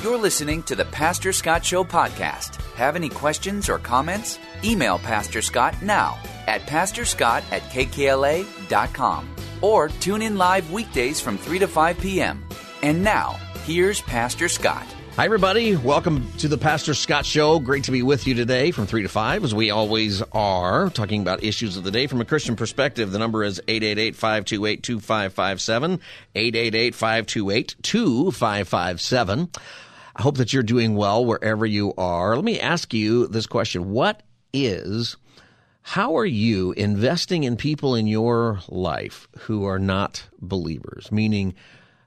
You're listening to the Pastor Scott Show podcast. Have any questions or comments? Email Pastor Scott now at pastorscott at kkla.com or tune in live weekdays from 3 to 5 p.m. And now, here's Pastor Scott. Hi, everybody. Welcome to the Pastor Scott Show. Great to be with you today from 3 to 5, as we always are, talking about issues of the day from a Christian perspective. The number is 888 528 2557. 888 528 2557. I hope that you're doing well wherever you are. Let me ask you this question What is, how are you investing in people in your life who are not believers? Meaning,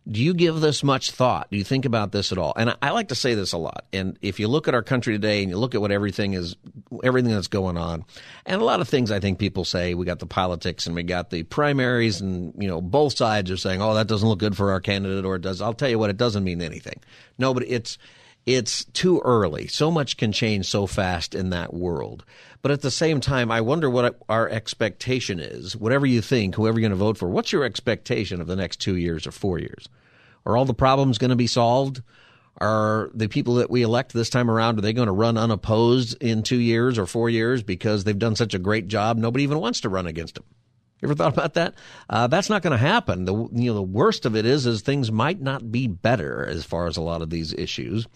do you give this much thought? Do you think about this at all? And I like to say this a lot. And if you look at our country today and you look at what everything is, everything that's going on, and a lot of things I think people say, we got the politics and we got the primaries and, you know, both sides are saying, oh, that doesn't look good for our candidate or it does. I'll tell you what, it doesn't mean anything. No, but it's, it's too early. So much can change so fast in that world. But at the same time, I wonder what our expectation is. Whatever you think, whoever you're going to vote for, what's your expectation of the next two years or four years? Are all the problems going to be solved? Are the people that we elect this time around, are they going to run unopposed in two years or four years because they've done such a great job? Nobody even wants to run against them. You ever thought about that? Uh, that's not going to happen. The you know the worst of it is is things might not be better as far as a lot of these issues.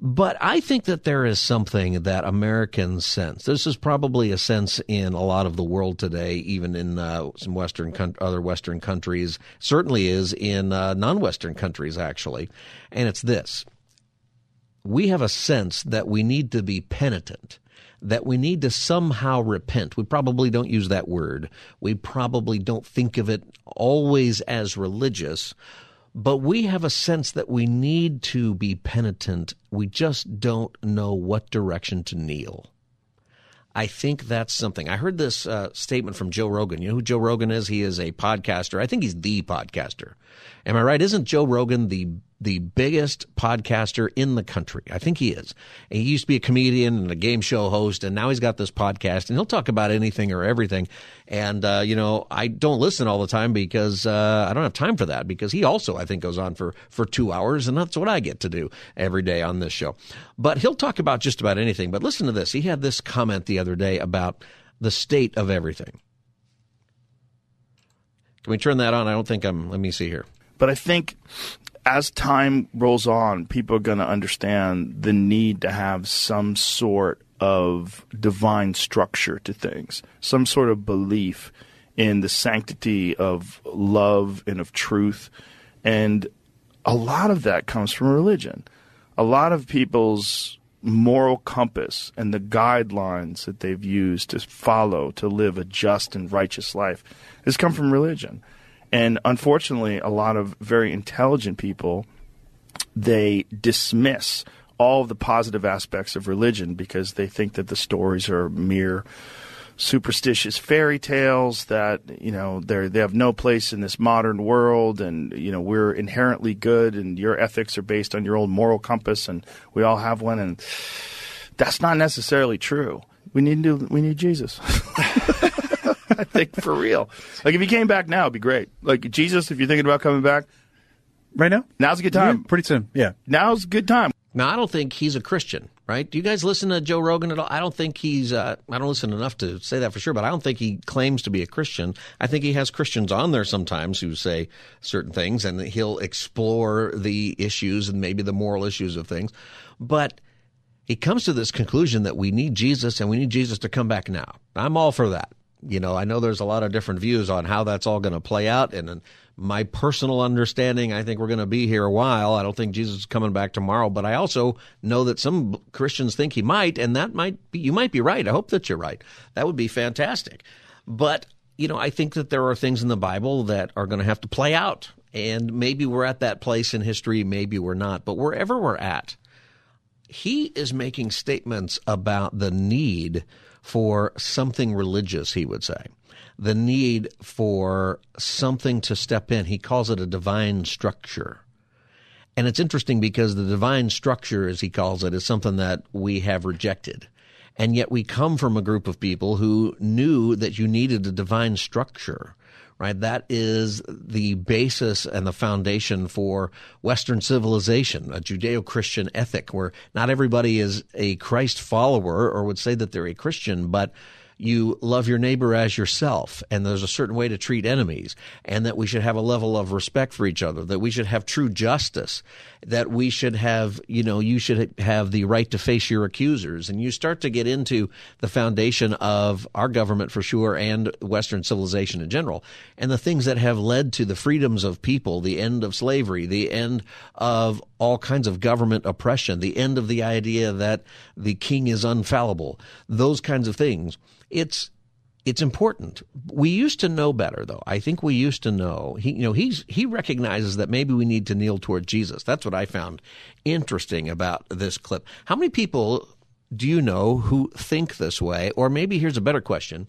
But I think that there is something that Americans sense. This is probably a sense in a lot of the world today, even in uh, some Western other Western countries. Certainly is in uh, non-Western countries actually, and it's this: we have a sense that we need to be penitent that we need to somehow repent. We probably don't use that word. We probably don't think of it always as religious, but we have a sense that we need to be penitent. We just don't know what direction to kneel. I think that's something. I heard this uh, statement from Joe Rogan. You know who Joe Rogan is? He is a podcaster. I think he's the podcaster. Am I right? Isn't Joe Rogan the the biggest podcaster in the country. I think he is. He used to be a comedian and a game show host, and now he's got this podcast, and he'll talk about anything or everything. And uh, you know, I don't listen all the time because uh, I don't have time for that. Because he also, I think, goes on for for two hours, and that's what I get to do every day on this show. But he'll talk about just about anything. But listen to this. He had this comment the other day about the state of everything. Can we turn that on? I don't think I'm. Let me see here. But I think as time rolls on, people are going to understand the need to have some sort of divine structure to things, some sort of belief in the sanctity of love and of truth. And a lot of that comes from religion. A lot of people's moral compass and the guidelines that they've used to follow to live a just and righteous life has come from religion. And unfortunately, a lot of very intelligent people they dismiss all of the positive aspects of religion because they think that the stories are mere superstitious fairy tales that you know they they have no place in this modern world and you know we're inherently good and your ethics are based on your old moral compass and we all have one and that's not necessarily true. We need to we need Jesus I think for real. Like if he came back now, it'd be great. Like Jesus, if you're thinking about coming back right now, now's a good time. Yeah, pretty soon, yeah. Now's a good time. Now, I don't think he's a Christian, right? Do you guys listen to Joe Rogan at all? I don't think he's. Uh, I don't listen enough to say that for sure, but I don't think he claims to be a Christian. I think he has Christians on there sometimes who say certain things, and he'll explore the issues and maybe the moral issues of things, but. He comes to this conclusion that we need Jesus and we need Jesus to come back now. I'm all for that you know, I know there's a lot of different views on how that's all going to play out. And my personal understanding, I think we're going to be here a while. I don't think Jesus is coming back tomorrow, but I also know that some Christians think he might, and that might be, you might be right. I hope that you're right. That would be fantastic. But, you know, I think that there are things in the Bible that are going to have to play out. And maybe we're at that place in history, maybe we're not. But wherever we're at, he is making statements about the need for something religious, he would say. The need for something to step in. He calls it a divine structure. And it's interesting because the divine structure, as he calls it, is something that we have rejected. And yet we come from a group of people who knew that you needed a divine structure right? That is the basis and the foundation for Western civilization, a Judeo Christian ethic where not everybody is a Christ follower or would say that they're a Christian, but you love your neighbor as yourself, and there's a certain way to treat enemies, and that we should have a level of respect for each other, that we should have true justice, that we should have, you know, you should have the right to face your accusers. And you start to get into the foundation of our government for sure and Western civilization in general, and the things that have led to the freedoms of people, the end of slavery, the end of all kinds of government oppression, the end of the idea that the king is unfallible, those kinds of things it's it's important. We used to know better, though. I think we used to know. He, you know, he's he recognizes that maybe we need to kneel toward Jesus. That's what I found interesting about this clip. How many people do you know who think this way? Or maybe here's a better question: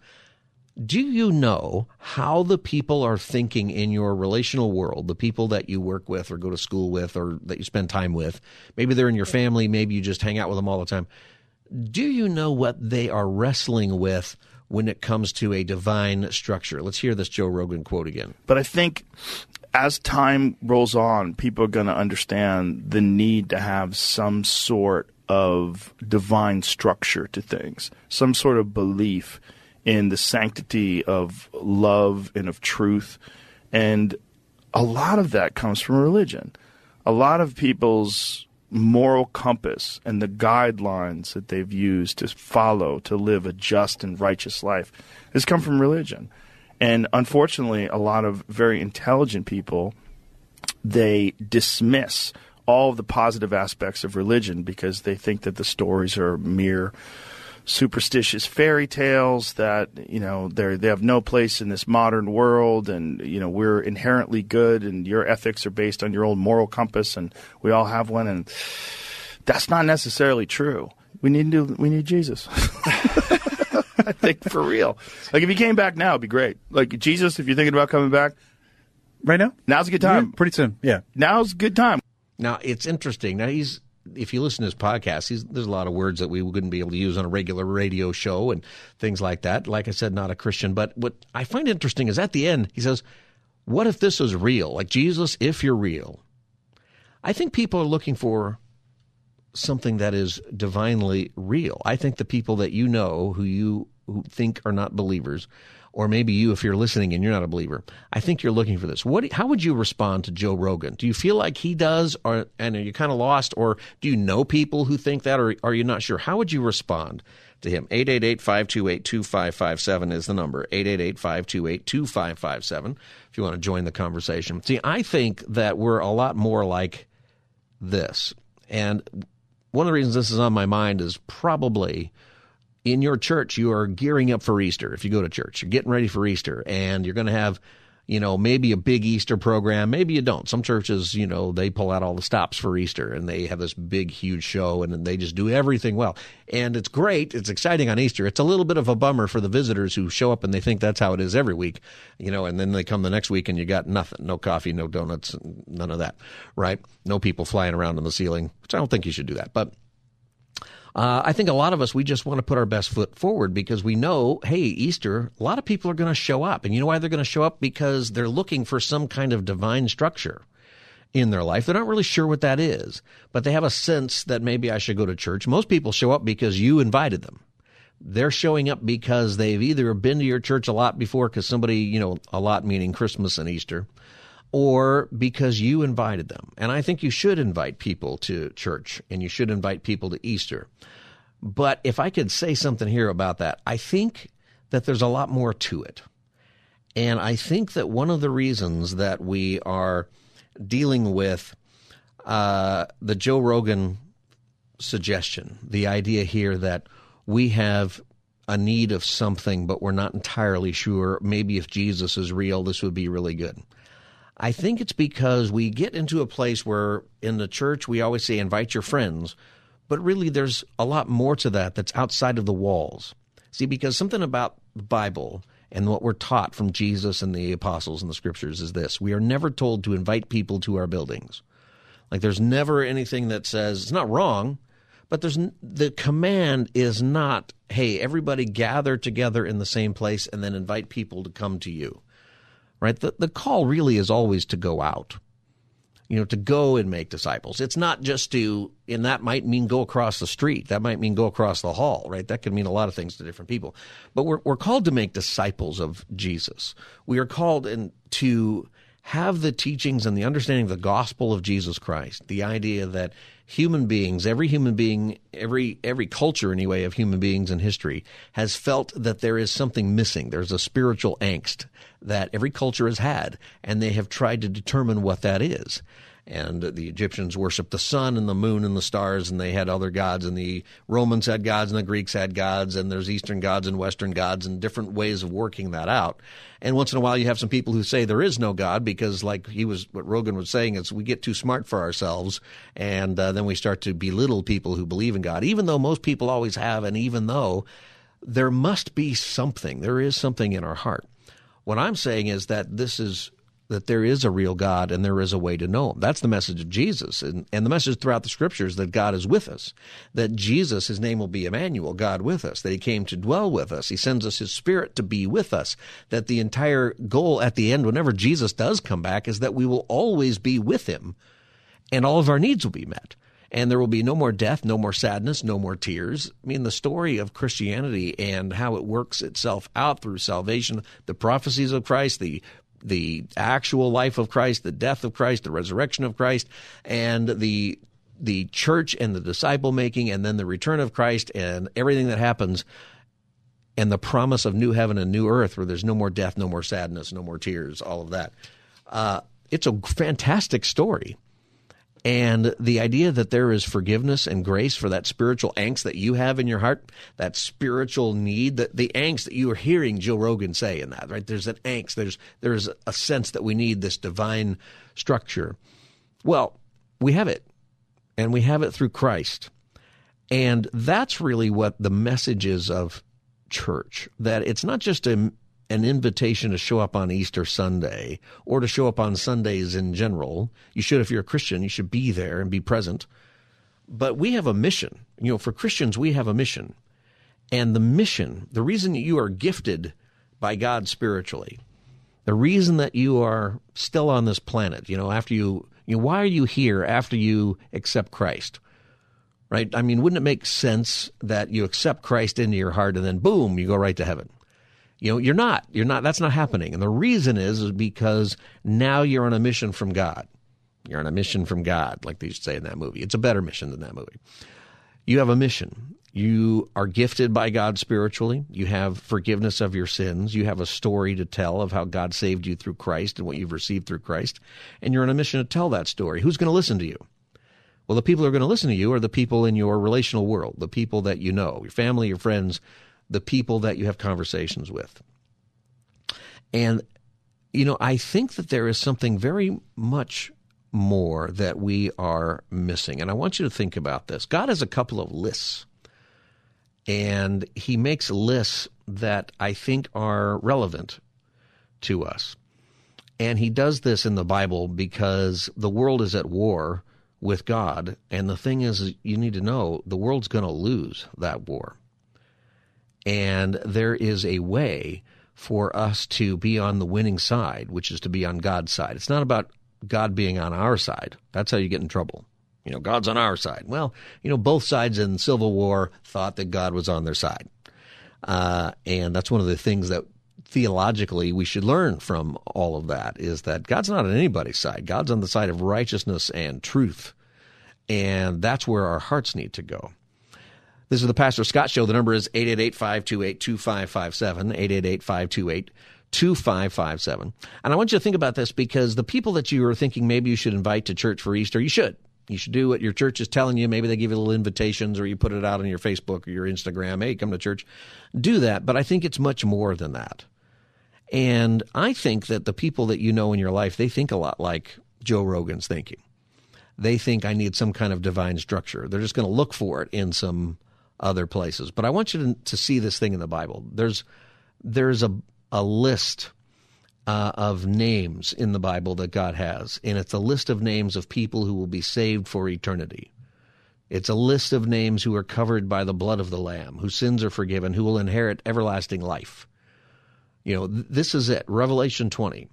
Do you know how the people are thinking in your relational world? The people that you work with, or go to school with, or that you spend time with. Maybe they're in your family. Maybe you just hang out with them all the time do you know what they are wrestling with when it comes to a divine structure? Let's hear this Joe Rogan quote again. But I think as time rolls on, people are going to understand the need to have some sort of divine structure to things, some sort of belief in the sanctity of love and of truth. And a lot of that comes from religion. A lot of people's moral compass and the guidelines that they've used to follow to live a just and righteous life has come from religion. And unfortunately, a lot of very intelligent people they dismiss all of the positive aspects of religion because they think that the stories are mere superstitious fairy tales that you know they they have no place in this modern world and you know we're inherently good and your ethics are based on your old moral compass and we all have one and that's not necessarily true. We need to we need Jesus. I think for real. Like if he came back now it'd be great. Like Jesus if you're thinking about coming back. Right now? Now's a good time. Yeah, pretty soon. Yeah. Now's a good time. Now it's interesting. Now he's if you listen to his podcast, there's a lot of words that we wouldn't be able to use on a regular radio show and things like that. Like I said, not a Christian. But what I find interesting is at the end, he says, What if this is real? Like Jesus, if you're real. I think people are looking for something that is divinely real. I think the people that you know who you who think are not believers or maybe you, if you're listening and you're not a believer, I think you're looking for this. What? How would you respond to Joe Rogan? Do you feel like he does, or and are you kind of lost, or do you know people who think that, or are you not sure? How would you respond to him? 888-528-2557 is the number. 888-528-2557 if you want to join the conversation. See, I think that we're a lot more like this, and one of the reasons this is on my mind is probably in your church, you are gearing up for Easter. If you go to church, you're getting ready for Easter, and you're going to have, you know, maybe a big Easter program. Maybe you don't. Some churches, you know, they pull out all the stops for Easter, and they have this big, huge show, and they just do everything well. And it's great. It's exciting on Easter. It's a little bit of a bummer for the visitors who show up and they think that's how it is every week, you know, and then they come the next week and you got nothing, no coffee, no donuts, none of that, right? No people flying around on the ceiling, which I don't think you should do that, but uh, I think a lot of us, we just want to put our best foot forward because we know, hey, Easter, a lot of people are going to show up. And you know why they're going to show up? Because they're looking for some kind of divine structure in their life. They're not really sure what that is, but they have a sense that maybe I should go to church. Most people show up because you invited them. They're showing up because they've either been to your church a lot before because somebody, you know, a lot meaning Christmas and Easter, or because you invited them. And I think you should invite people to church and you should invite people to Easter. But if I could say something here about that, I think that there's a lot more to it. And I think that one of the reasons that we are dealing with uh, the Joe Rogan suggestion, the idea here that we have a need of something, but we're not entirely sure. Maybe if Jesus is real, this would be really good. I think it's because we get into a place where in the church we always say invite your friends, but really there's a lot more to that that's outside of the walls. See, because something about the Bible and what we're taught from Jesus and the apostles and the scriptures is this we are never told to invite people to our buildings. Like there's never anything that says it's not wrong, but there's the command is not, hey, everybody gather together in the same place and then invite people to come to you. Right? The the call really is always to go out. You know, to go and make disciples. It's not just to and that might mean go across the street. That might mean go across the hall, right? That could mean a lot of things to different people. But we're we're called to make disciples of Jesus. We are called in to have the teachings and the understanding of the gospel of Jesus Christ, the idea that human beings, every human being, every every culture anyway of human beings in history has felt that there is something missing. There's a spiritual angst that every culture has had, and they have tried to determine what that is and the Egyptians worshiped the sun and the moon and the stars, and they had other gods, and the Romans had gods, and the Greeks had gods, and there's Eastern gods and Western gods, and different ways of working that out. And once in a while, you have some people who say there is no God because, like he was, what Rogan was saying is we get too smart for ourselves, and uh, then we start to belittle people who believe in God, even though most people always have, and even though there must be something, there is something in our heart. What I'm saying is that this is that there is a real God and there is a way to know Him. That's the message of Jesus. And, and the message throughout the scriptures that God is with us, that Jesus, His name will be Emmanuel, God with us, that He came to dwell with us. He sends us His Spirit to be with us, that the entire goal at the end, whenever Jesus does come back, is that we will always be with Him and all of our needs will be met. And there will be no more death, no more sadness, no more tears. I mean, the story of Christianity and how it works itself out through salvation, the prophecies of Christ, the the actual life of Christ, the death of Christ, the resurrection of Christ, and the the church and the disciple making, and then the return of Christ and everything that happens, and the promise of new heaven and new earth where there's no more death, no more sadness, no more tears, all of that. Uh, it's a fantastic story. And the idea that there is forgiveness and grace for that spiritual angst that you have in your heart, that spiritual need, that the angst that you are hearing Joe Rogan say in that, right? There's an angst. There's there's a sense that we need this divine structure. Well, we have it, and we have it through Christ, and that's really what the message is of church. That it's not just a an invitation to show up on Easter Sunday or to show up on Sundays in general. You should, if you're a Christian, you should be there and be present. But we have a mission. You know, for Christians, we have a mission. And the mission, the reason that you are gifted by God spiritually, the reason that you are still on this planet, you know, after you, you know, why are you here after you accept Christ? Right? I mean, wouldn't it make sense that you accept Christ into your heart and then boom, you go right to heaven? You know, you're not. You're not. That's not happening. And the reason is, is because now you're on a mission from God. You're on a mission from God, like they say in that movie. It's a better mission than that movie. You have a mission. You are gifted by God spiritually. You have forgiveness of your sins. You have a story to tell of how God saved you through Christ and what you've received through Christ. And you're on a mission to tell that story. Who's going to listen to you? Well, the people who are going to listen to you are the people in your relational world, the people that you know, your family, your friends, the people that you have conversations with. And, you know, I think that there is something very much more that we are missing. And I want you to think about this. God has a couple of lists, and He makes lists that I think are relevant to us. And He does this in the Bible because the world is at war with God. And the thing is, you need to know the world's going to lose that war. And there is a way for us to be on the winning side, which is to be on God's side. It's not about God being on our side. That's how you get in trouble. You know, God's on our side. Well, you know, both sides in Civil War thought that God was on their side. Uh, and that's one of the things that theologically we should learn from all of that is that God's not on anybody's side. God's on the side of righteousness and truth. And that's where our hearts need to go. This is the Pastor Scott Show. The number is 888-528-2557, 888-528-2557. And I want you to think about this because the people that you are thinking maybe you should invite to church for Easter, you should. You should do what your church is telling you. Maybe they give you little invitations or you put it out on your Facebook or your Instagram. Hey, come to church. Do that. But I think it's much more than that. And I think that the people that you know in your life, they think a lot like Joe Rogan's thinking. They think I need some kind of divine structure. They're just going to look for it in some other places. But I want you to, to see this thing in the Bible. There's there's a a list uh, of names in the Bible that God has, and it's a list of names of people who will be saved for eternity. It's a list of names who are covered by the blood of the Lamb, whose sins are forgiven, who will inherit everlasting life. You know, th- this is it. Revelation 20.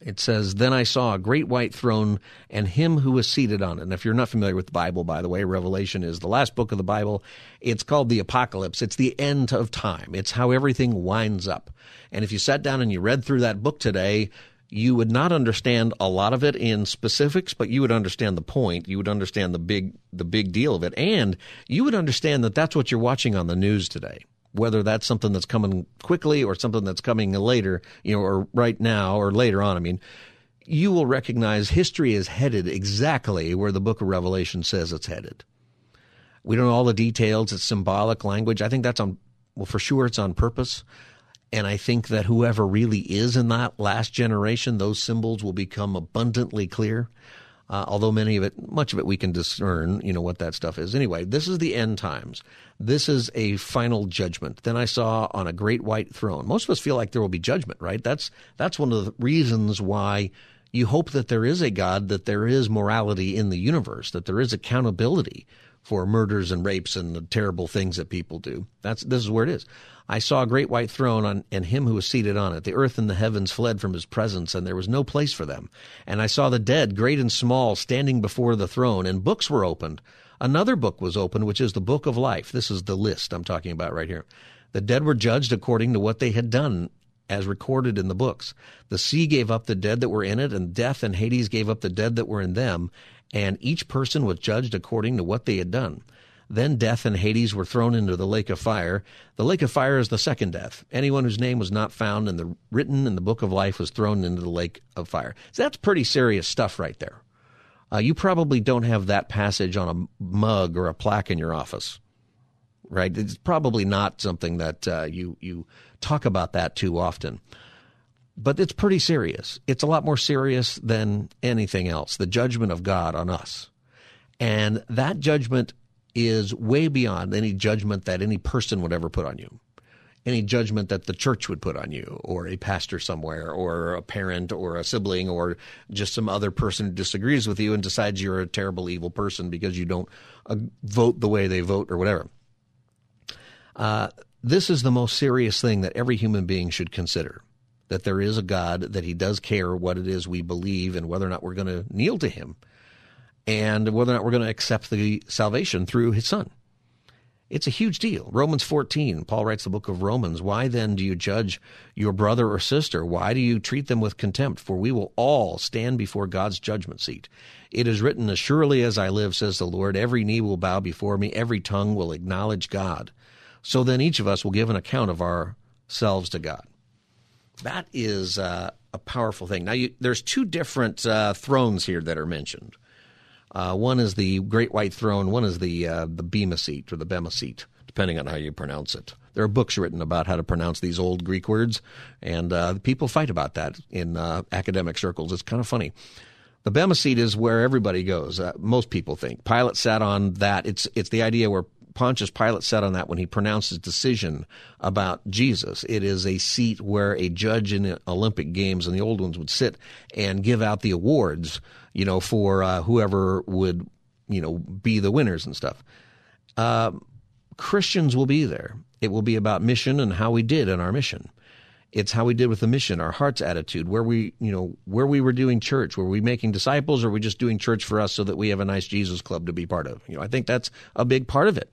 It says, Then I saw a great white throne and him who was seated on it. And if you're not familiar with the Bible, by the way, Revelation is the last book of the Bible. It's called the Apocalypse. It's the end of time. It's how everything winds up. And if you sat down and you read through that book today, you would not understand a lot of it in specifics, but you would understand the point. You would understand the big, the big deal of it. And you would understand that that's what you're watching on the news today whether that's something that's coming quickly or something that's coming later, you know, or right now or later on. I mean, you will recognize history is headed exactly where the book of Revelation says it's headed. We don't know all the details. It's symbolic language. I think that's on, well, for sure it's on purpose. And I think that whoever really is in that last generation, those symbols will become abundantly clear. Uh, although many of it, much of it we can discern, you know, what that stuff is. Anyway, this is the end times. This is a final judgment. Then I saw on a great white throne. Most of us feel like there will be judgment, right? That's, that's one of the reasons why you hope that there is a God, that there is morality in the universe, that there is accountability for murders and rapes and the terrible things that people do. That's, this is where it is. I saw a great white throne on, and him who was seated on it. The earth and the heavens fled from his presence, and there was no place for them. And I saw the dead, great and small, standing before the throne, and books were opened. Another book was opened, which is the book of life. This is the list I'm talking about right here. The dead were judged according to what they had done as recorded in the books. The sea gave up the dead that were in it, and death and Hades gave up the dead that were in them, and each person was judged according to what they had done. Then death and Hades were thrown into the lake of fire. The lake of fire is the second death. Anyone whose name was not found in the written in the book of life was thrown into the lake of fire. So that's pretty serious stuff right there. Uh, you probably don't have that passage on a mug or a plaque in your office, right? It's probably not something that uh, you you talk about that too often. But it's pretty serious. It's a lot more serious than anything else. The judgment of God on us, and that judgment is way beyond any judgment that any person would ever put on you, any judgment that the church would put on you, or a pastor somewhere, or a parent, or a sibling, or just some other person who disagrees with you and decides you're a terrible, evil person because you don't uh, vote the way they vote, or whatever. Uh, this is the most serious thing that every human being should consider that there is a God, that He does care what it is we believe, and whether or not we're going to kneel to Him and whether or not we're going to accept the salvation through his son. It's a huge deal. Romans 14, Paul writes the book of Romans. Why then do you judge your brother or sister? Why do you treat them with contempt? For we will all stand before God's judgment seat. It is written, As surely as I live, says the Lord, every knee will bow before me, every tongue will acknowledge God. So then each of us will give an account of ourselves to God. That is uh, a powerful thing. Now, you, there's two different uh, thrones here that are mentioned. Uh, one is the Great White Throne. One is the uh, the Bema seat or the Bema seat, depending on how you pronounce it. There are books written about how to pronounce these old Greek words, and uh, people fight about that in uh, academic circles. It's kind of funny. The Bema seat is where everybody goes. Most people think Pilate sat on that. It's it's the idea where Pontius Pilate sat on that when he pronounced his decision about Jesus. It is a seat where a judge in Olympic Games and the old ones would sit and give out the awards you know, for uh, whoever would, you know, be the winners and stuff. Uh, Christians will be there. It will be about mission and how we did in our mission. It's how we did with the mission, our heart's attitude, where we, you know, where we were doing church. Were we making disciples or were we just doing church for us so that we have a nice Jesus club to be part of? You know, I think that's a big part of it,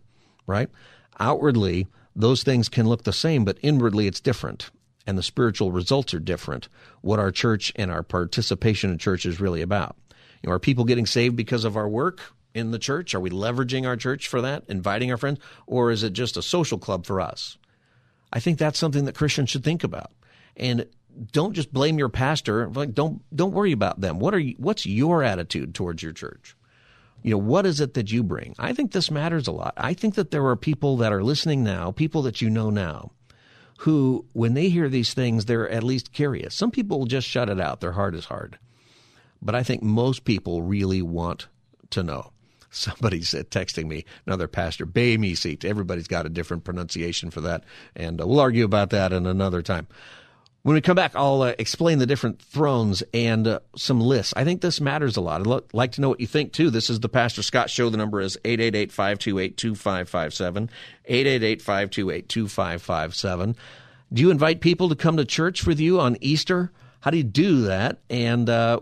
right? Outwardly, those things can look the same, but inwardly it's different and the spiritual results are different. What our church and our participation in church is really about. You know, are people getting saved because of our work in the church? Are we leveraging our church for that, inviting our friends, or is it just a social club for us? I think that's something that Christians should think about. And don't just blame your pastor. Like don't don't worry about them. What are you, what's your attitude towards your church? You know, what is it that you bring? I think this matters a lot. I think that there are people that are listening now, people that you know now, who, when they hear these things, they're at least curious. Some people just shut it out. Their heart is hard. But I think most people really want to know. Somebody said, texting me, another pastor, Bay seat. Everybody's got a different pronunciation for that. And uh, we'll argue about that in another time. When we come back, I'll uh, explain the different thrones and uh, some lists. I think this matters a lot. I'd like to know what you think, too. This is the Pastor Scott Show. The number is 888 528 2557. 888 528 2557. Do you invite people to come to church with you on Easter? How do you do that? And uh,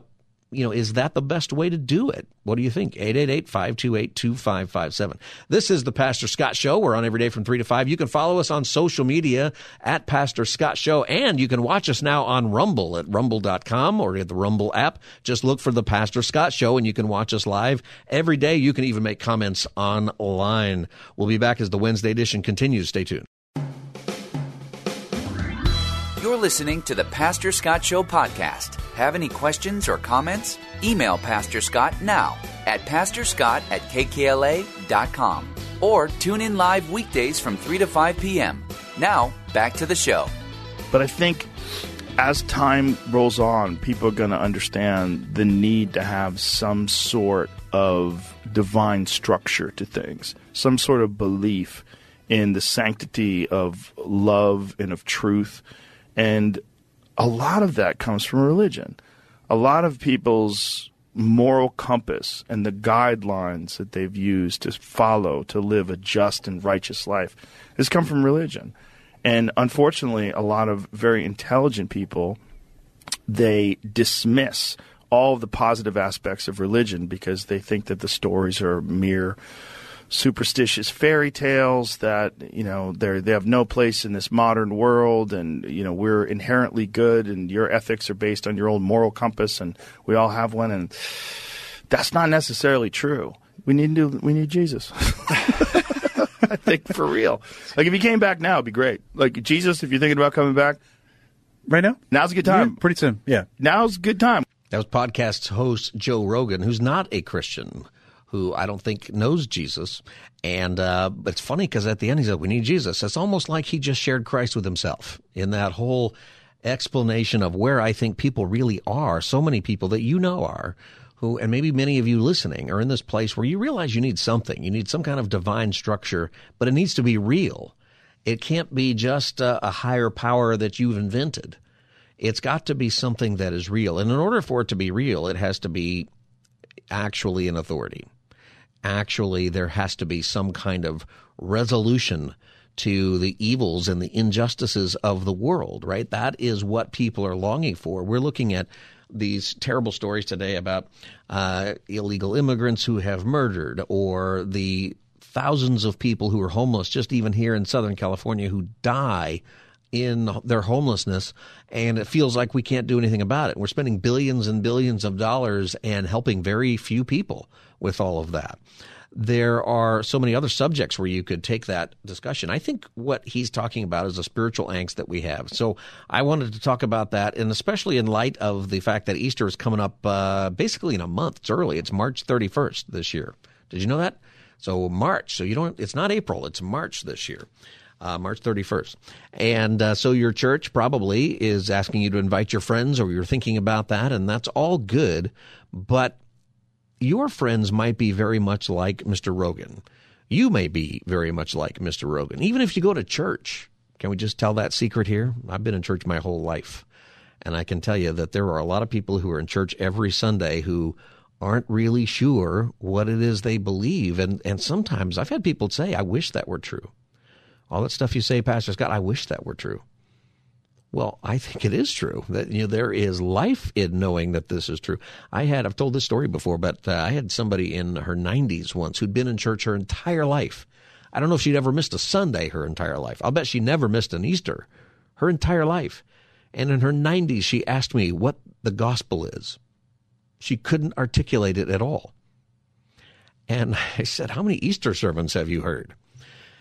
you know, is that the best way to do it? What do you think? 888-528-2557. This is the Pastor Scott Show. We're on every day from 3 to 5. You can follow us on social media at Pastor Scott Show, and you can watch us now on Rumble at rumble.com or at the Rumble app. Just look for the Pastor Scott Show, and you can watch us live every day. You can even make comments online. We'll be back as the Wednesday edition continues. Stay tuned. You're listening to the Pastor Scott Show podcast. Have any questions or comments? Email Pastor Scott now at pastorscott at kkla.com or tune in live weekdays from 3 to 5 p.m. Now, back to the show. But I think as time rolls on, people are going to understand the need to have some sort of divine structure to things, some sort of belief in the sanctity of love and of truth and a lot of that comes from religion. A lot of people's moral compass and the guidelines that they've used to follow to live a just and righteous life has come from religion. And unfortunately, a lot of very intelligent people they dismiss all the positive aspects of religion because they think that the stories are mere superstitious fairy tales that you know they they have no place in this modern world and you know we're inherently good and your ethics are based on your old moral compass and we all have one and that's not necessarily true. We need to we need Jesus. I think for real. Like if he came back now it'd be great. Like Jesus if you're thinking about coming back. Right now? Now's a good time. Yeah, pretty soon. Yeah. Now's a good time. That was podcast host Joe Rogan who's not a Christian who I don't think knows Jesus. And uh, it's funny because at the end he said, "We need Jesus." It's almost like he just shared Christ with himself in that whole explanation of where I think people really are. So many people that you know are who, and maybe many of you listening, are in this place where you realize you need something. You need some kind of divine structure, but it needs to be real. It can't be just a, a higher power that you've invented. It's got to be something that is real. And in order for it to be real, it has to be actually an authority actually there has to be some kind of resolution to the evils and the injustices of the world, right? That is what people are longing for. We're looking at these terrible stories today about uh, illegal immigrants who have murdered or the thousands of people who are homeless just even here in Southern California who die in their homelessness and it feels like we can't do anything about it. We're spending billions and billions of dollars and helping very few people with all of that. There are so many other subjects where you could take that discussion. I think what he's talking about is a spiritual angst that we have. So I wanted to talk about that, and especially in light of the fact that Easter is coming up uh, basically in a month. It's early. It's March 31st this year. Did you know that? So March. So you don't. It's not April. It's March this year. Uh, March 31st. And uh, so your church probably is asking you to invite your friends, or you're thinking about that, and that's all good. But your friends might be very much like Mr. Rogan. You may be very much like Mr. Rogan. Even if you go to church, can we just tell that secret here? I've been in church my whole life. And I can tell you that there are a lot of people who are in church every Sunday who aren't really sure what it is they believe. And, and sometimes I've had people say, I wish that were true. All that stuff you say, Pastor Scott, I wish that were true. Well, I think it is true that you know there is life in knowing that this is true. I had I've told this story before, but uh, I had somebody in her 90s once who'd been in church her entire life. I don't know if she'd ever missed a Sunday her entire life. I'll bet she never missed an Easter her entire life. And in her 90s, she asked me what the gospel is. She couldn't articulate it at all. And I said, How many Easter sermons have you heard?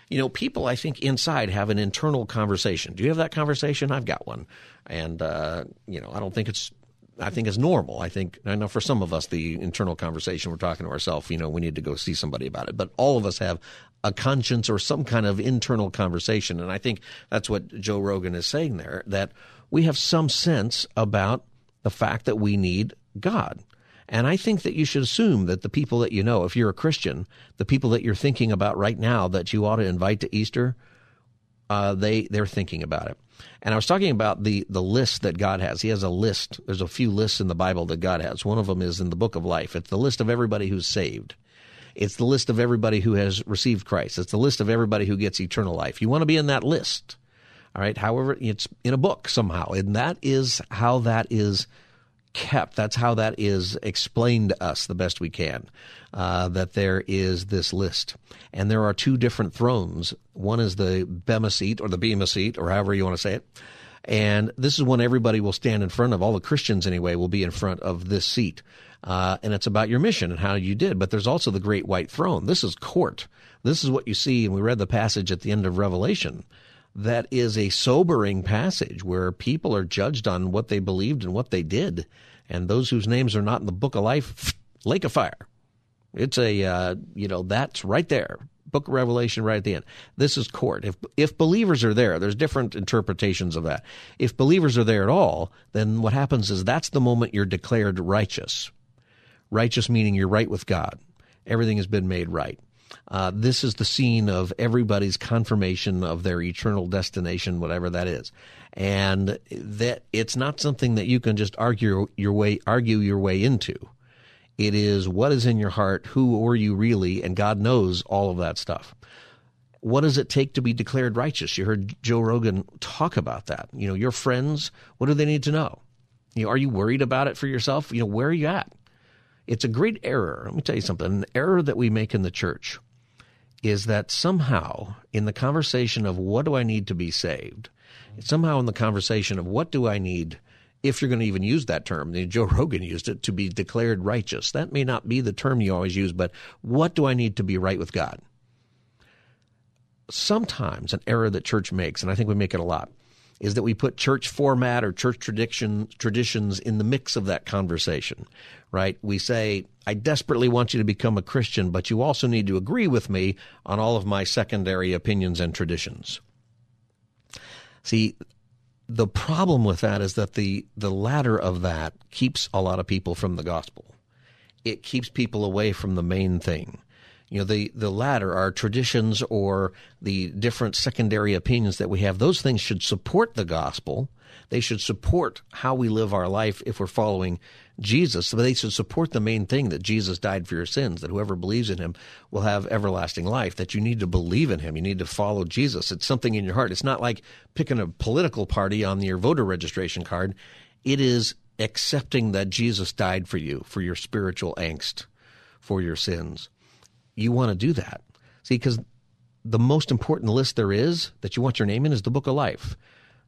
You know, people I think inside have an internal conversation. Do you have that conversation? I've got one, and uh, you know, I don't think it's. I think it's normal. I think I know for some of us the internal conversation we're talking to ourselves. You know, we need to go see somebody about it. But all of us have a conscience or some kind of internal conversation. And I think that's what Joe Rogan is saying there that we have some sense about the fact that we need God. And I think that you should assume that the people that you know, if you're a Christian, the people that you're thinking about right now that you ought to invite to Easter, uh, they they're thinking about it. And I was talking about the the list that God has. He has a list. There's a few lists in the Bible that God has. One of them is in the Book of Life. It's the list of everybody who's saved. It's the list of everybody who has received Christ. It's the list of everybody who gets eternal life. You want to be in that list. All right. However, it's in a book somehow, and that is how that is kept. That's how that is explained to us the best we can. Uh, that there is this list, and there are two different thrones. One is the Bema seat or the Bema seat, or however you want to say it. And this is when everybody will stand in front of all the Christians anyway will be in front of this seat. Uh, and it's about your mission and how you did. But there's also the great white throne. This is court. This is what you see, and we read the passage at the end of Revelation. That is a sobering passage where people are judged on what they believed and what they did, and those whose names are not in the book of life, lake of fire. It's a uh, you know that's right there. Book of Revelation right at the end. This is court. If if believers are there, there's different interpretations of that. If believers are there at all, then what happens is that's the moment you're declared righteous. Righteous meaning you're right with God. Everything has been made right. Uh, this is the scene of everybody's confirmation of their eternal destination, whatever that is, and that it's not something that you can just argue your way argue your way into. It is what is in your heart, who are you really, and God knows all of that stuff. What does it take to be declared righteous? You heard Joe Rogan talk about that. You know, your friends, what do they need to know? You know, are you worried about it for yourself? You know, where are you at? It's a great error. Let me tell you something. An error that we make in the church is that somehow in the conversation of what do I need to be saved, somehow in the conversation of what do I need, if you're going to even use that term, Joe Rogan used it, to be declared righteous. That may not be the term you always use, but what do I need to be right with God? Sometimes an error that church makes, and I think we make it a lot, is that we put church format or church tradition traditions in the mix of that conversation, right? We say, I desperately want you to become a Christian, but you also need to agree with me on all of my secondary opinions and traditions. See, the problem with that is that the, the latter of that keeps a lot of people from the gospel. It keeps people away from the main thing. You know, the, the latter, our traditions or the different secondary opinions that we have, those things should support the gospel. They should support how we live our life if we're following Jesus. But they should support the main thing that Jesus died for your sins, that whoever believes in him will have everlasting life, that you need to believe in him. You need to follow Jesus. It's something in your heart. It's not like picking a political party on your voter registration card. It is accepting that Jesus died for you, for your spiritual angst, for your sins you want to do that. See, because the most important list there is that you want your name in is the book of life.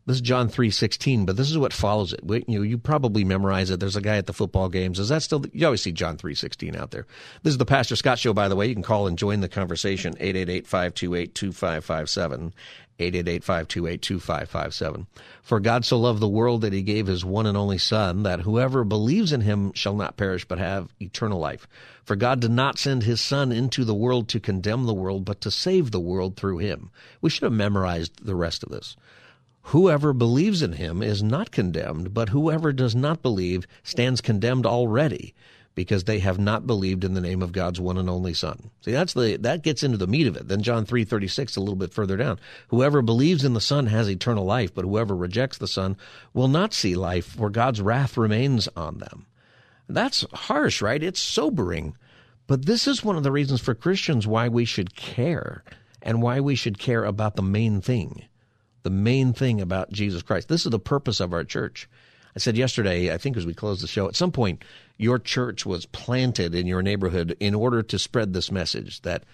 This is John three sixteen, but this is what follows it. You know, you probably memorize it. There's a guy at the football games. Is that still? You always see John three sixteen out there. This is the Pastor Scott Show, by the way. You can call and join the conversation 888-528-2557. 888-528-2557. For God so loved the world that he gave his one and only Son, that whoever believes in him shall not perish but have eternal life. For God did not send his Son into the world to condemn the world, but to save the world through him. We should have memorized the rest of this. Whoever believes in him is not condemned, but whoever does not believe stands condemned already because they have not believed in the name of God's one and only Son. See, that's the that gets into the meat of it. Then John three thirty six, a little bit further down. Whoever believes in the Son has eternal life, but whoever rejects the Son will not see life, for God's wrath remains on them. That's harsh, right? It's sobering. But this is one of the reasons for Christians why we should care and why we should care about the main thing. The main thing about Jesus Christ. This is the purpose of our church. I said yesterday, I think as we closed the show, at some point, your church was planted in your neighborhood in order to spread this message that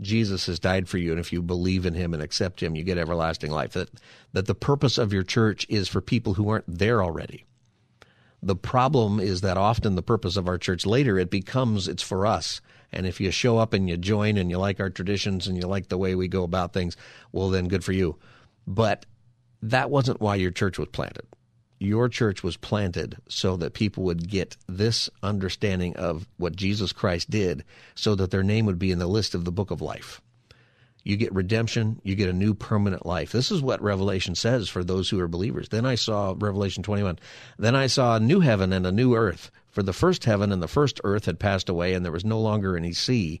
Jesus has died for you, and if you believe in him and accept him, you get everlasting life. That, that the purpose of your church is for people who aren't there already. The problem is that often the purpose of our church later, it becomes it's for us. And if you show up and you join and you like our traditions and you like the way we go about things, well, then good for you. But that wasn't why your church was planted your church was planted so that people would get this understanding of what Jesus Christ did so that their name would be in the list of the book of life. You get redemption. You get a new permanent life. This is what Revelation says for those who are believers. Then I saw Revelation 21. Then I saw a new heaven and a new earth. For the first heaven and the first earth had passed away, and there was no longer any sea.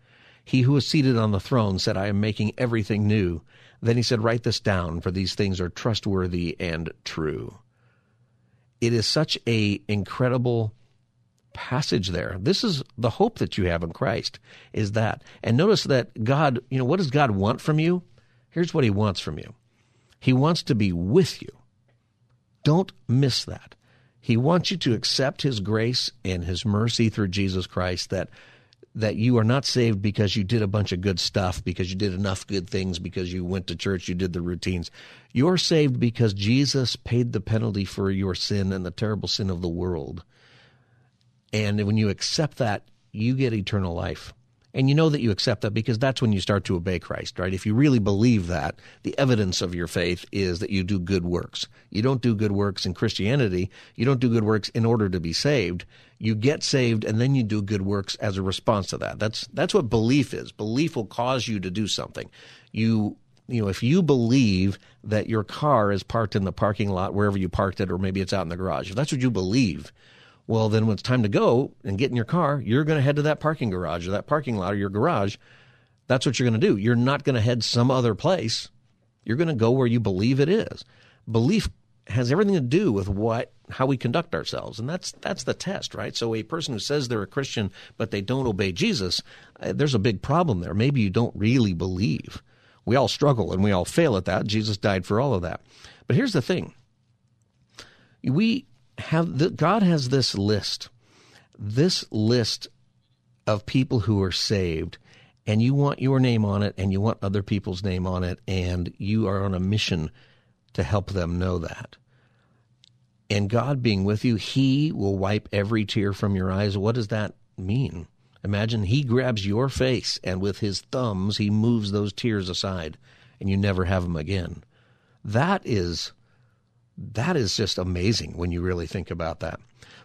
He who is seated on the throne said, I am making everything new. Then he said, Write this down, for these things are trustworthy and true. It is such a incredible passage there. This is the hope that you have in Christ is that. And notice that God, you know, what does God want from you? Here's what he wants from you. He wants to be with you. Don't miss that. He wants you to accept his grace and his mercy through Jesus Christ that that you are not saved because you did a bunch of good stuff, because you did enough good things, because you went to church, you did the routines. You're saved because Jesus paid the penalty for your sin and the terrible sin of the world. And when you accept that, you get eternal life. And you know that you accept that because that's when you start to obey Christ, right? If you really believe that, the evidence of your faith is that you do good works. You don't do good works in Christianity. You don't do good works in order to be saved. You get saved and then you do good works as a response to that. That's that's what belief is. Belief will cause you to do something. You you know, if you believe that your car is parked in the parking lot wherever you parked it or maybe it's out in the garage, if that's what you believe, well, then when it's time to go and get in your car, you're going to head to that parking garage or that parking lot or your garage. That's what you're going to do. You're not going to head some other place. You're going to go where you believe it is. Belief has everything to do with what how we conduct ourselves, and that's that's the test, right? So a person who says they're a Christian but they don't obey Jesus, uh, there's a big problem there. Maybe you don't really believe. We all struggle and we all fail at that. Jesus died for all of that. But here's the thing: we have the, God has this list, this list of people who are saved, and you want your name on it, and you want other people's name on it, and you are on a mission to help them know that. And God being with you, He will wipe every tear from your eyes. What does that mean? Imagine He grabs your face, and with His thumbs, He moves those tears aside, and you never have them again. That is that is just amazing when you really think about that.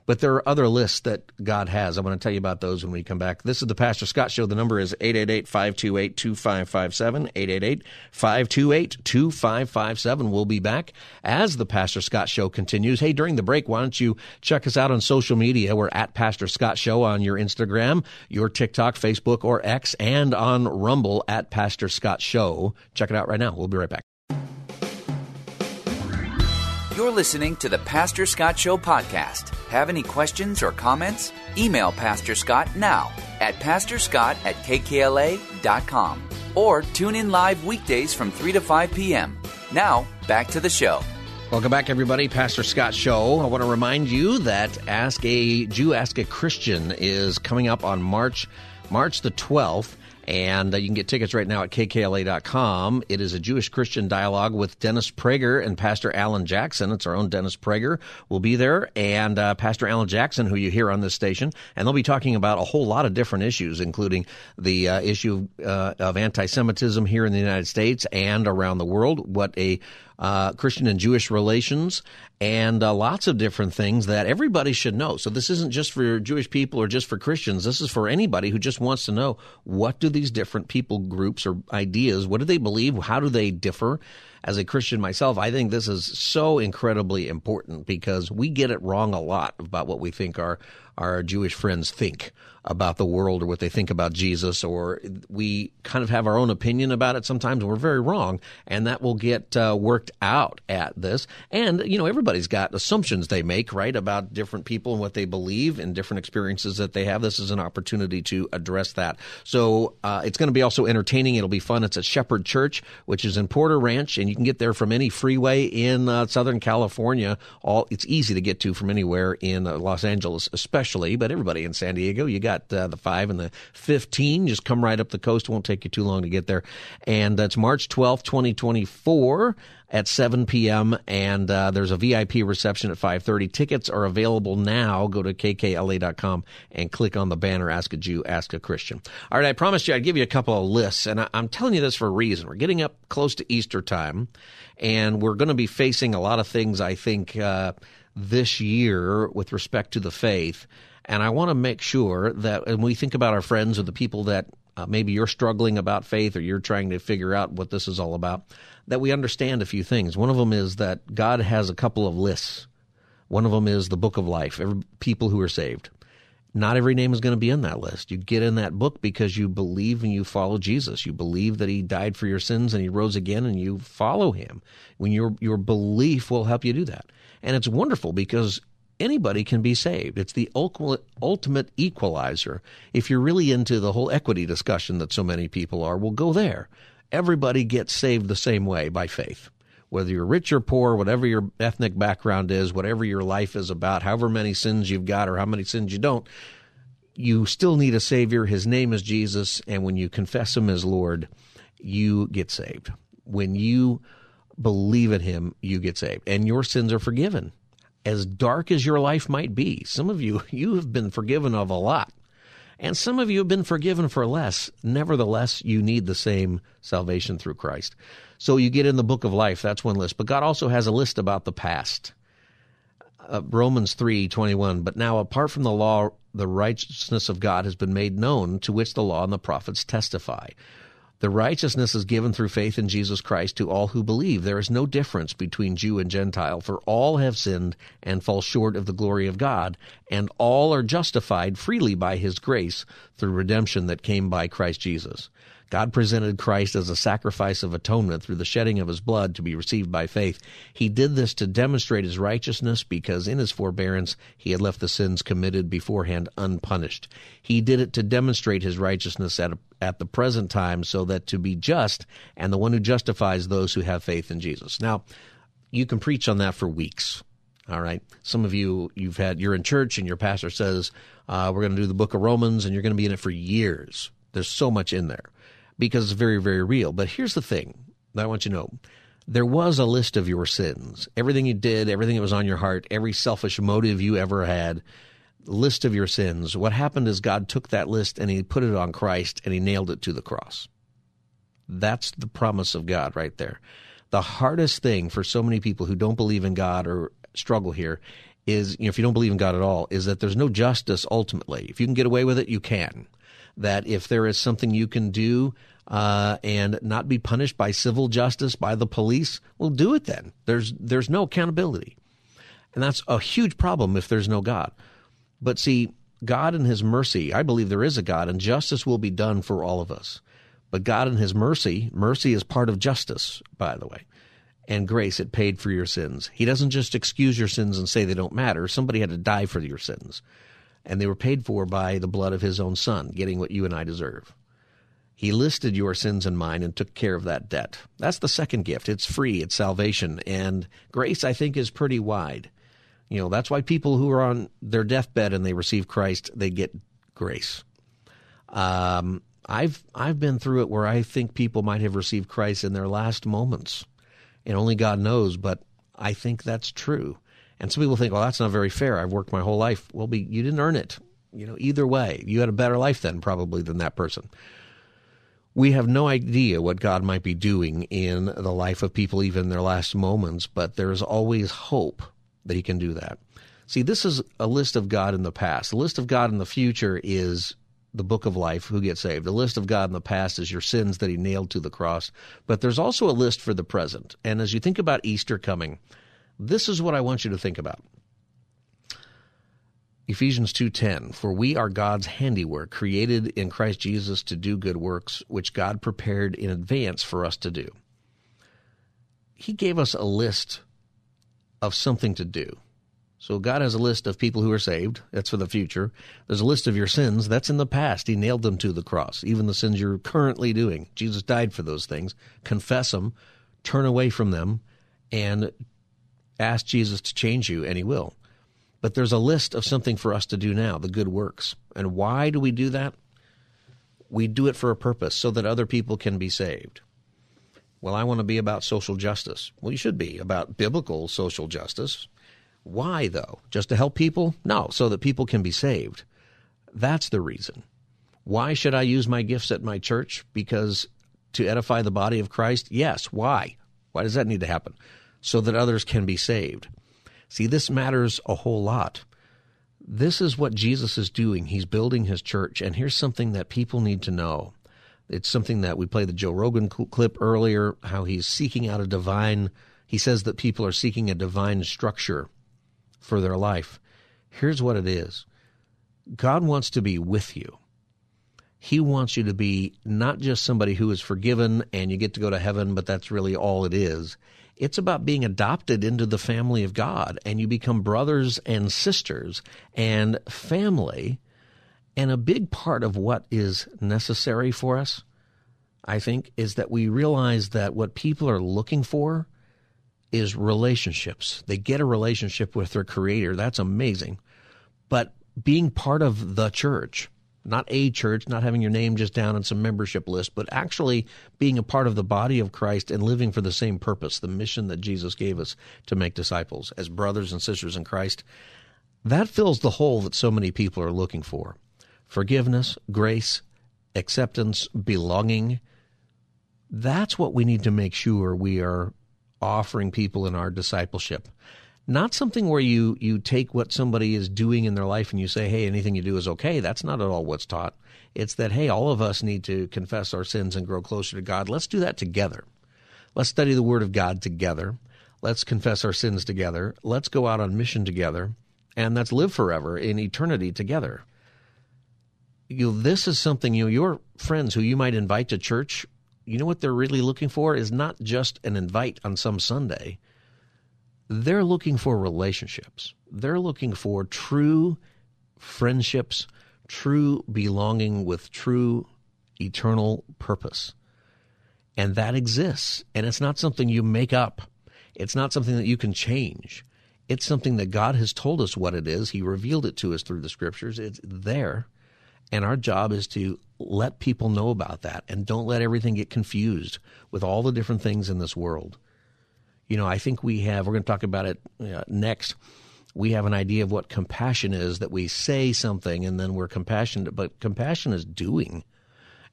But there are other lists that God has. I want to tell you about those when we come back. This is the Pastor Scott Show. The number is 888-528-2557, 888-528-2557. We'll be back as the Pastor Scott Show continues. Hey, during the break, why don't you check us out on social media? We're at Pastor Scott Show on your Instagram, your TikTok, Facebook, or X, and on Rumble at Pastor Scott Show. Check it out right now. We'll be right back. You're listening to the Pastor Scott Show podcast. Have any questions or comments? Email Pastor Scott now at pastorscott at kkla.com or tune in live weekdays from 3 to 5 p.m. Now, back to the show. Welcome back, everybody. Pastor Scott Show. I want to remind you that Ask a Jew, Ask a Christian is coming up on March March the 12th. And uh, you can get tickets right now at kkla.com. It is a Jewish Christian dialogue with Dennis Prager and Pastor Alan Jackson. It's our own Dennis Prager will be there, and uh, Pastor Alan Jackson, who you hear on this station. And they'll be talking about a whole lot of different issues, including the uh, issue uh, of anti Semitism here in the United States and around the world, what a uh, Christian and Jewish relations, and uh, lots of different things that everybody should know. So this isn't just for Jewish people or just for Christians. This is for anybody who just wants to know what do these different people groups or ideas, what do they believe, how do they differ? As a Christian myself, I think this is so incredibly important because we get it wrong a lot about what we think our our Jewish friends think about the world or what they think about Jesus, or we kind of have our own opinion about it sometimes. We're very wrong, and that will get uh, worked out at this. And, you know, everybody's got assumptions they make, right, about different people and what they believe and different experiences that they have. This is an opportunity to address that. So uh, it's going to be also entertaining. It'll be fun. It's at Shepherd Church, which is in Porter Ranch, and you can get there from any freeway in uh, Southern California. All it's easy to get to from anywhere in uh, Los Angeles, especially. But everybody in San Diego, you got uh, the five and the fifteen. Just come right up the coast. It won't take you too long to get there. And that's March twelfth, twenty twenty four at 7 p.m. and uh, there's a VIP reception at 5:30. Tickets are available now. Go to kkla.com and click on the banner "Ask a Jew, Ask a Christian." All right, I promised you I'd give you a couple of lists, and I, am telling you this for a reason. We're getting up close to Easter time, and we're going to be facing a lot of things. I think uh, this year with respect to the faith. And I want to make sure that when we think about our friends or the people that uh, maybe you're struggling about faith or you're trying to figure out what this is all about, that we understand a few things. One of them is that God has a couple of lists. One of them is the book of life, every, people who are saved. Not every name is going to be in that list. You get in that book because you believe and you follow Jesus. You believe that he died for your sins and he rose again and you follow him. When your your belief will help you do that. And it's wonderful because anybody can be saved. It's the ultimate equalizer. If you're really into the whole equity discussion that so many people are, we'll go there everybody gets saved the same way by faith. Whether you're rich or poor, whatever your ethnic background is, whatever your life is about, however many sins you've got or how many sins you don't, you still need a Savior. His name is Jesus. And when you confess Him as Lord, you get saved. When you believe in Him, you get saved. And your sins are forgiven. As dark as your life might be, some of you, you have been forgiven of a lot. And some of you have been forgiven for less. Nevertheless, you need the same salvation through Christ. So you get in the book of life, that's one list. But God also has a list about the past. Uh, Romans 3:21 But now apart from the law the righteousness of God has been made known to which the law and the prophets testify. The righteousness is given through faith in Jesus Christ to all who believe. There is no difference between Jew and Gentile, for all have sinned and fall short of the glory of God, and all are justified freely by his grace through redemption that came by Christ Jesus. God presented Christ as a sacrifice of atonement through the shedding of his blood to be received by faith. He did this to demonstrate his righteousness because in his forbearance he had left the sins committed beforehand unpunished. He did it to demonstrate his righteousness at, at the present time so that to be just and the one who justifies those who have faith in Jesus. Now, you can preach on that for weeks. All right. Some of you, you've had, you're in church and your pastor says, uh, we're going to do the book of Romans and you're going to be in it for years. There's so much in there because it's very, very real. But here's the thing that I want you to know. There was a list of your sins. Everything you did, everything that was on your heart, every selfish motive you ever had, list of your sins. What happened is God took that list and he put it on Christ and he nailed it to the cross. That's the promise of God right there. The hardest thing for so many people who don't believe in God or struggle here is, you know, if you don't believe in God at all, is that there's no justice ultimately. If you can get away with it, you can that if there is something you can do uh, and not be punished by civil justice by the police, well, do it then. There's there's no accountability, and that's a huge problem if there's no God. But see, God in His mercy, I believe there is a God, and justice will be done for all of us. But God in His mercy, mercy is part of justice, by the way, and grace. It paid for your sins. He doesn't just excuse your sins and say they don't matter. Somebody had to die for your sins and they were paid for by the blood of his own son, getting what you and I deserve. He listed your sins and mine and took care of that debt. That's the second gift. It's free, it's salvation. And grace, I think, is pretty wide. You know, that's why people who are on their deathbed and they receive Christ, they get grace. Um, I've I've been through it where I think people might have received Christ in their last moments, and only God knows. But I think that's true. And some people think, well, that's not very fair. I've worked my whole life. Well, be, you didn't earn it. You know, either way, you had a better life then, probably, than that person. We have no idea what God might be doing in the life of people, even in their last moments, but there is always hope that He can do that. See, this is a list of God in the past. The list of God in the future is the book of life, who gets saved. The list of God in the past is your sins that He nailed to the cross. But there's also a list for the present. And as you think about Easter coming, this is what I want you to think about. Ephesians 2:10 For we are God's handiwork created in Christ Jesus to do good works which God prepared in advance for us to do. He gave us a list of something to do. So God has a list of people who are saved. That's for the future. There's a list of your sins. That's in the past. He nailed them to the cross. Even the sins you're currently doing. Jesus died for those things. Confess them turn away from them and ask Jesus to change you, and He will. But there's a list of something for us to do now, the good works. And why do we do that? We do it for a purpose so that other people can be saved. Well, I want to be about social justice. Well, you should be about biblical social justice. Why, though? Just to help people? No, so that people can be saved. That's the reason. Why should I use my gifts at my church? Because to edify the body of Christ? Yes. Why? Why does that need to happen? So that others can be saved. See, this matters a whole lot. This is what Jesus is doing. He's building his church. And here's something that people need to know. It's something that we played the Joe Rogan clip earlier, how he's seeking out a divine, he says that people are seeking a divine structure for their life. Here's what it is God wants to be with you. He wants you to be not just somebody who is forgiven and you get to go to heaven, but that's really all it is. It's about being adopted into the family of God and you become brothers and sisters and family. And a big part of what is necessary for us, I think, is that we realize that what people are looking for is relationships. They get a relationship with their creator. That's amazing. But being part of the church, not a church, not having your name just down on some membership list, but actually being a part of the body of Christ and living for the same purpose, the mission that Jesus gave us to make disciples as brothers and sisters in Christ, that fills the hole that so many people are looking for. Forgiveness, grace, acceptance, belonging. That's what we need to make sure we are offering people in our discipleship not something where you you take what somebody is doing in their life and you say, "Hey, anything you do is okay." That's not at all what's taught. It's that hey, all of us need to confess our sins and grow closer to God. Let's do that together. Let's study the Word of God together. Let's confess our sins together. Let's go out on mission together, and let's live forever in eternity together. You know, this is something you know, your friends who you might invite to church. You know what they're really looking for is not just an invite on some Sunday they're looking for relationships. They're looking for true friendships, true belonging with true eternal purpose. And that exists. And it's not something you make up. It's not something that you can change. It's something that God has told us what it is. He revealed it to us through the scriptures. It's there. And our job is to let people know about that and don't let everything get confused with all the different things in this world. You know, I think we have, we're going to talk about it uh, next. We have an idea of what compassion is that we say something and then we're compassionate, but compassion is doing.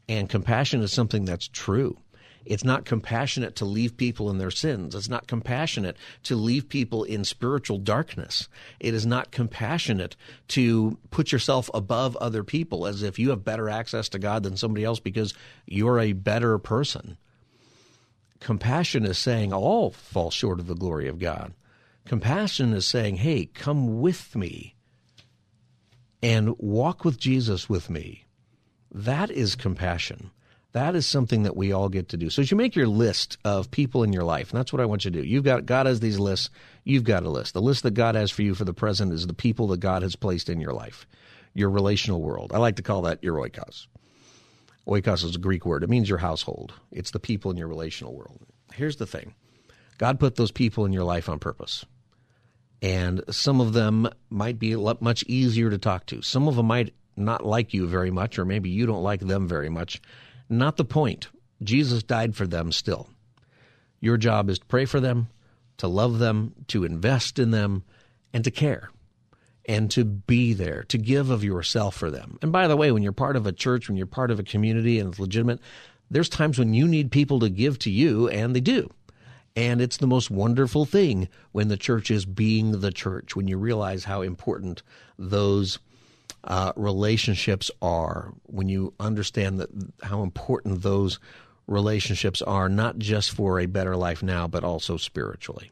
And compassion is something that's true. It's not compassionate to leave people in their sins. It's not compassionate to leave people in spiritual darkness. It is not compassionate to put yourself above other people as if you have better access to God than somebody else because you're a better person. Compassion is saying all fall short of the glory of God. Compassion is saying, hey, come with me and walk with Jesus with me. That is compassion. That is something that we all get to do. So as you make your list of people in your life, and that's what I want you to do. You've got God has these lists. You've got a list. The list that God has for you for the present is the people that God has placed in your life, your relational world. I like to call that your oikos. Oikos is a Greek word. It means your household. It's the people in your relational world. Here's the thing. God put those people in your life on purpose. And some of them might be much easier to talk to. Some of them might not like you very much, or maybe you don't like them very much. Not the point. Jesus died for them still. Your job is to pray for them, to love them, to invest in them, and to care and to be there, to give of yourself for them. And by the way, when you're part of a church, when you're part of a community and it's legitimate, there's times when you need people to give to you, and they do. And it's the most wonderful thing when the church is being the church, when you realize how important those uh, relationships are, when you understand that how important those relationships are, not just for a better life now, but also spiritually.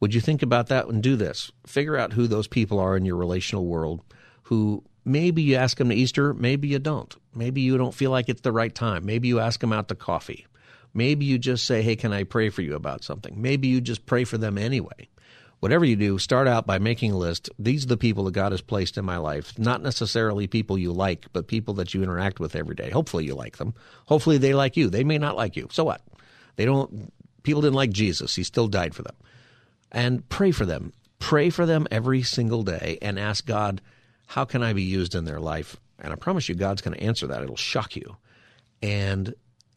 Would you think about that and do this? Figure out who those people are in your relational world who maybe you ask them to Easter, maybe you don't. Maybe you don't feel like it's the right time. Maybe you ask them out to coffee. Maybe you just say, hey, can I pray for you about something? Maybe you just pray for them anyway. Whatever you do, start out by making a list. These are the people that God has placed in my life. Not necessarily people you like, but people that you interact with every day. Hopefully you like them. Hopefully they like you. They may not like you. So what? They don't people didn't like Jesus. He still died for them. And pray for them. Pray for them every single day and ask God, how can I be used in their life? And I promise you, God's going to answer that. It'll shock you. And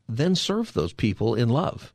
then serve those people in love.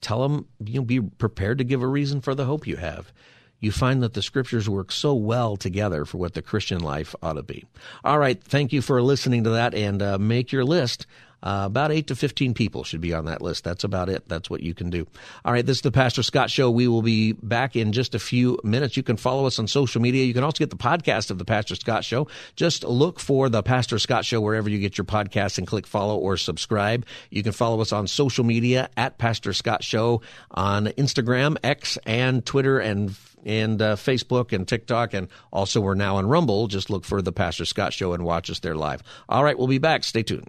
Tell them, you know, be prepared to give a reason for the hope you have. You find that the scriptures work so well together for what the Christian life ought to be. All right. Thank you for listening to that and uh, make your list. Uh, about 8 to 15 people should be on that list. That's about it. That's what you can do. All right, this is the Pastor Scott Show. We will be back in just a few minutes. You can follow us on social media. You can also get the podcast of the Pastor Scott Show. Just look for the Pastor Scott Show wherever you get your podcasts and click follow or subscribe. You can follow us on social media at Pastor Scott Show on Instagram, X, and Twitter and and uh, Facebook and TikTok, and also we're now on Rumble. Just look for the Pastor Scott Show and watch us there live. All right, we'll be back. Stay tuned.